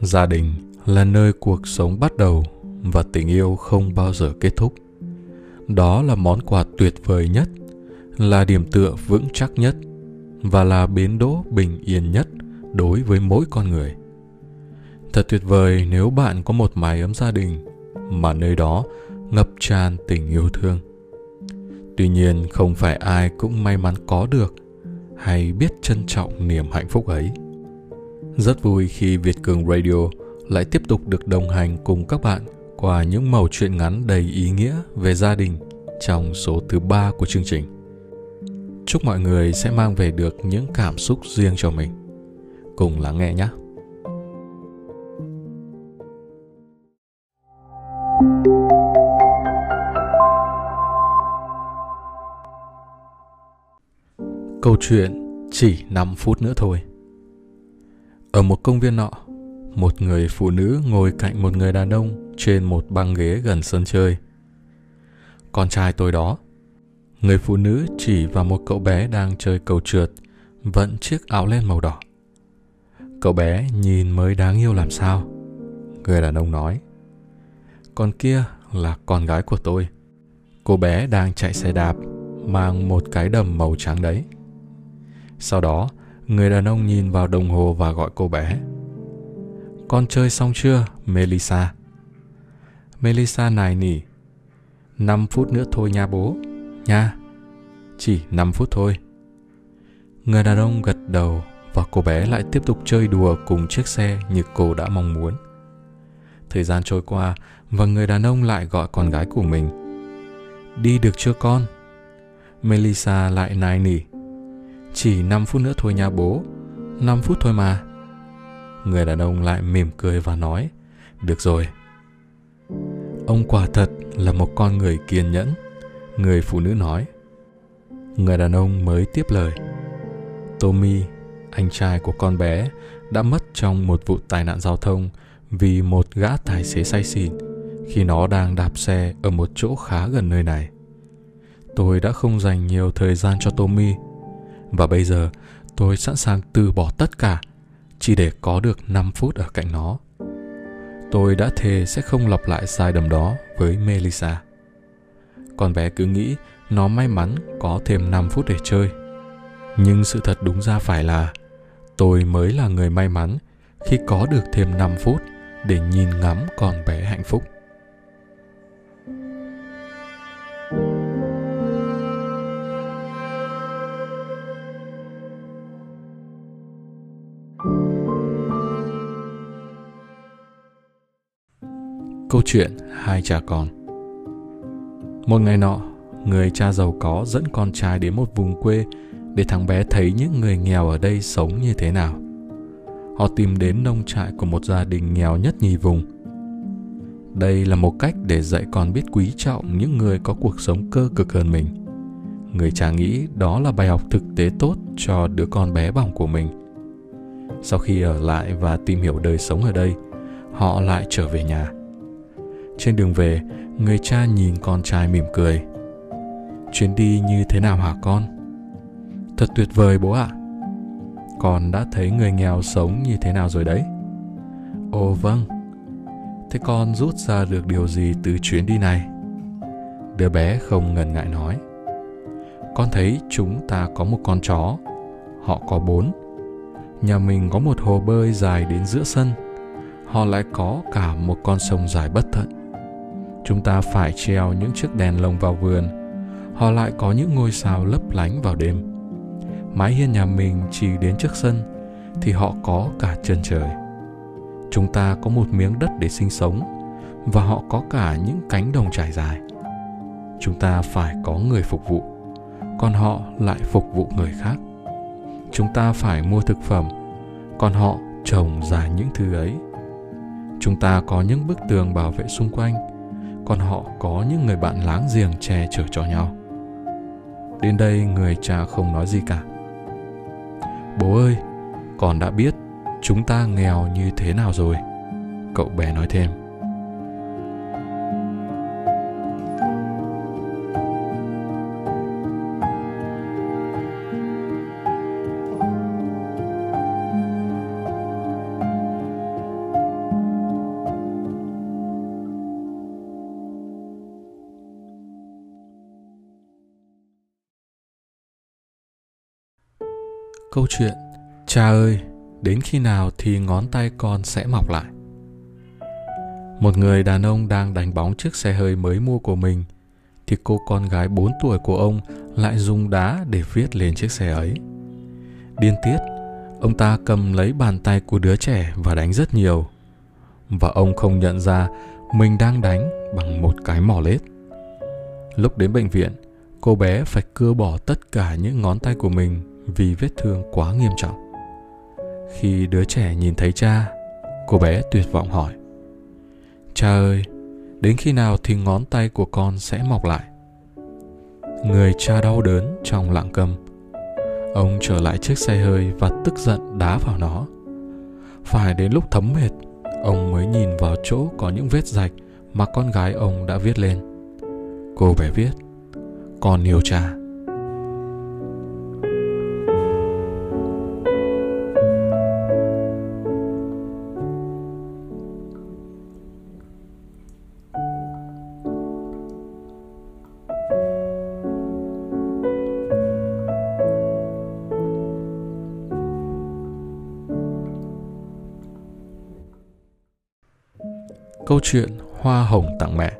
gia đình là nơi cuộc sống bắt đầu và tình yêu không bao giờ kết thúc. Đó là món quà tuyệt vời nhất, là điểm tựa vững chắc nhất và là bến đỗ bình yên nhất đối với mỗi con người. Thật tuyệt vời nếu bạn có một mái ấm gia đình mà nơi đó ngập tràn tình yêu thương. Tuy nhiên, không phải ai cũng may mắn có được hay biết trân trọng niềm hạnh phúc ấy rất vui khi việt cường radio lại tiếp tục được đồng hành cùng các bạn qua những mẩu chuyện ngắn đầy ý nghĩa về gia đình trong số thứ ba của chương trình. Chúc mọi người sẽ mang về được những cảm xúc riêng cho mình. Cùng lắng nghe nhé. Câu chuyện chỉ 5 phút nữa thôi. Ở một công viên nọ, một người phụ nữ ngồi cạnh một người đàn ông trên một băng ghế gần sân chơi. Con trai tôi đó. Người phụ nữ chỉ vào một cậu bé đang chơi cầu trượt, vận chiếc áo len màu đỏ. Cậu bé nhìn mới đáng yêu làm sao. Người đàn ông nói. Con kia là con gái của tôi. Cô bé đang chạy xe đạp, mang một cái đầm màu trắng đấy. Sau đó, người đàn ông nhìn vào đồng hồ và gọi cô bé. Con chơi xong chưa, Melissa? Melissa nài nỉ. 5 phút nữa thôi nha bố. Nha. Chỉ 5 phút thôi. Người đàn ông gật đầu và cô bé lại tiếp tục chơi đùa cùng chiếc xe như cô đã mong muốn. Thời gian trôi qua và người đàn ông lại gọi con gái của mình. Đi được chưa con? Melissa lại nài nỉ. Chỉ 5 phút nữa thôi nha bố. 5 phút thôi mà. Người đàn ông lại mỉm cười và nói Được rồi. Ông quả thật là một con người kiên nhẫn. Người phụ nữ nói. Người đàn ông mới tiếp lời. Tommy, anh trai của con bé Đã mất trong một vụ tai nạn giao thông Vì một gã tài xế say xỉn Khi nó đang đạp xe ở một chỗ khá gần nơi này. Tôi đã không dành nhiều thời gian cho Tommy và bây giờ, tôi sẵn sàng từ bỏ tất cả, chỉ để có được 5 phút ở cạnh nó. Tôi đã thề sẽ không lặp lại sai lầm đó với Melissa. Con bé cứ nghĩ nó may mắn có thêm 5 phút để chơi. Nhưng sự thật đúng ra phải là tôi mới là người may mắn khi có được thêm 5 phút để nhìn ngắm con bé hạnh phúc. Chuyện hai cha con Một ngày nọ, người cha giàu có dẫn con trai đến một vùng quê để thằng bé thấy những người nghèo ở đây sống như thế nào. Họ tìm đến nông trại của một gia đình nghèo nhất nhì vùng. Đây là một cách để dạy con biết quý trọng những người có cuộc sống cơ cực hơn mình. Người cha nghĩ đó là bài học thực tế tốt cho đứa con bé bỏng của mình. Sau khi ở lại và tìm hiểu đời sống ở đây, họ lại trở về nhà trên đường về, người cha nhìn con trai mỉm cười. Chuyến đi như thế nào hả con? Thật tuyệt vời bố ạ. À. Con đã thấy người nghèo sống như thế nào rồi đấy? Ồ vâng. Thế con rút ra được điều gì từ chuyến đi này? Đứa bé không ngần ngại nói. Con thấy chúng ta có một con chó. Họ có bốn. Nhà mình có một hồ bơi dài đến giữa sân. Họ lại có cả một con sông dài bất tận chúng ta phải treo những chiếc đèn lồng vào vườn. Họ lại có những ngôi sao lấp lánh vào đêm. Mái hiên nhà mình chỉ đến trước sân, thì họ có cả chân trời. Chúng ta có một miếng đất để sinh sống, và họ có cả những cánh đồng trải dài. Chúng ta phải có người phục vụ, còn họ lại phục vụ người khác. Chúng ta phải mua thực phẩm, còn họ trồng ra những thứ ấy. Chúng ta có những bức tường bảo vệ xung quanh còn họ có những người bạn láng giềng che chở cho nhau. Đến đây người cha không nói gì cả. Bố ơi, con đã biết chúng ta nghèo như thế nào rồi. Cậu bé nói thêm. Câu chuyện Cha ơi, đến khi nào thì ngón tay con sẽ mọc lại? Một người đàn ông đang đánh bóng chiếc xe hơi mới mua của mình thì cô con gái 4 tuổi của ông lại dùng đá để viết lên chiếc xe ấy. Điên tiết, ông ta cầm lấy bàn tay của đứa trẻ và đánh rất nhiều. Và ông không nhận ra mình đang đánh bằng một cái mỏ lết. Lúc đến bệnh viện, cô bé phải cưa bỏ tất cả những ngón tay của mình vì vết thương quá nghiêm trọng. Khi đứa trẻ nhìn thấy cha, cô bé tuyệt vọng hỏi: "Cha ơi, đến khi nào thì ngón tay của con sẽ mọc lại?" Người cha đau đớn trong lặng câm. Ông trở lại chiếc xe hơi và tức giận đá vào nó. Phải đến lúc thấm mệt, ông mới nhìn vào chỗ có những vết rạch mà con gái ông đã viết lên. Cô bé viết: "Con yêu cha." Câu chuyện Hoa hồng tặng mẹ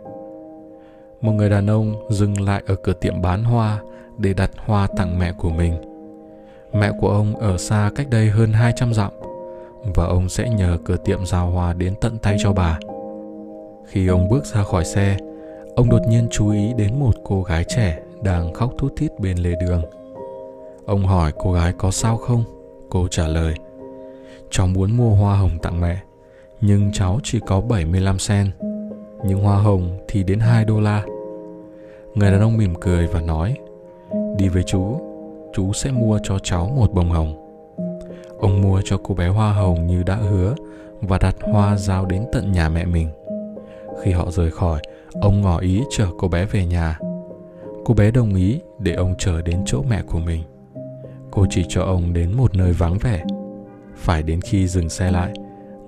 Một người đàn ông dừng lại ở cửa tiệm bán hoa để đặt hoa tặng mẹ của mình. Mẹ của ông ở xa cách đây hơn 200 dặm và ông sẽ nhờ cửa tiệm giao hoa đến tận tay cho bà. Khi ông bước ra khỏi xe, ông đột nhiên chú ý đến một cô gái trẻ đang khóc thút thít bên lề đường. Ông hỏi cô gái có sao không? Cô trả lời, cháu muốn mua hoa hồng tặng mẹ nhưng cháu chỉ có 75 sen. Nhưng hoa hồng thì đến 2 đô la. Người đàn ông mỉm cười và nói, đi với chú, chú sẽ mua cho cháu một bông hồng. Ông mua cho cô bé hoa hồng như đã hứa và đặt hoa giao đến tận nhà mẹ mình. Khi họ rời khỏi, ông ngỏ ý chở cô bé về nhà. Cô bé đồng ý để ông chở đến chỗ mẹ của mình. Cô chỉ cho ông đến một nơi vắng vẻ. Phải đến khi dừng xe lại,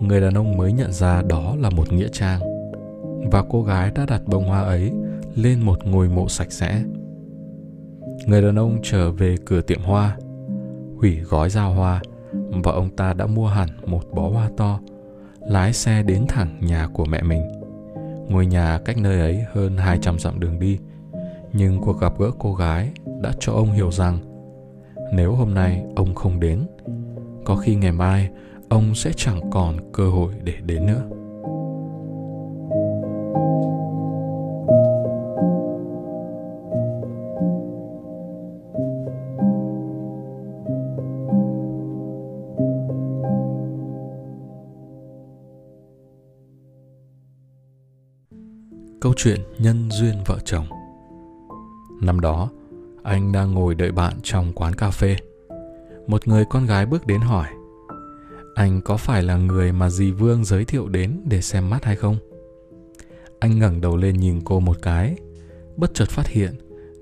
người đàn ông mới nhận ra đó là một nghĩa trang. Và cô gái đã đặt bông hoa ấy lên một ngôi mộ sạch sẽ. Người đàn ông trở về cửa tiệm hoa, hủy gói giao hoa và ông ta đã mua hẳn một bó hoa to, lái xe đến thẳng nhà của mẹ mình. Ngôi nhà cách nơi ấy hơn 200 dặm đường đi, nhưng cuộc gặp gỡ cô gái đã cho ông hiểu rằng nếu hôm nay ông không đến, có khi ngày mai ông sẽ chẳng còn cơ hội để đến nữa Câu chuyện nhân duyên vợ chồng Năm đó, anh đang ngồi đợi bạn trong quán cà phê. Một người con gái bước đến hỏi anh có phải là người mà dì Vương giới thiệu đến để xem mắt hay không? Anh ngẩng đầu lên nhìn cô một cái, bất chợt phát hiện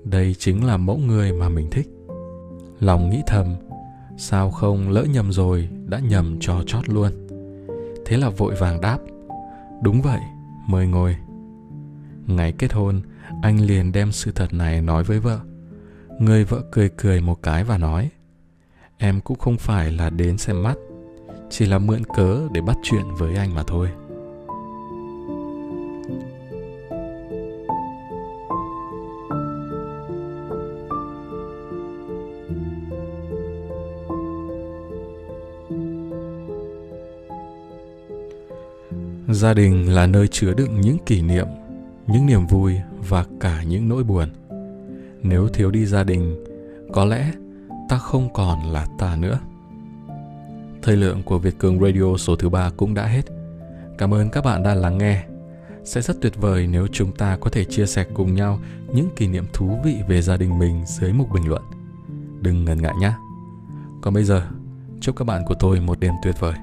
đây chính là mẫu người mà mình thích. Lòng nghĩ thầm, sao không lỡ nhầm rồi đã nhầm cho chót luôn. Thế là vội vàng đáp, đúng vậy, mời ngồi. Ngày kết hôn, anh liền đem sự thật này nói với vợ. Người vợ cười cười một cái và nói, em cũng không phải là đến xem mắt chỉ là mượn cớ để bắt chuyện với anh mà thôi. Gia đình là nơi chứa đựng những kỷ niệm, những niềm vui và cả những nỗi buồn. Nếu thiếu đi gia đình, có lẽ ta không còn là ta nữa. Thời lượng của Việt Cường Radio số thứ ba cũng đã hết. Cảm ơn các bạn đã lắng nghe. Sẽ rất tuyệt vời nếu chúng ta có thể chia sẻ cùng nhau những kỷ niệm thú vị về gia đình mình dưới mục bình luận. Đừng ngần ngại nhé. Còn bây giờ, chúc các bạn của tôi một đêm tuyệt vời.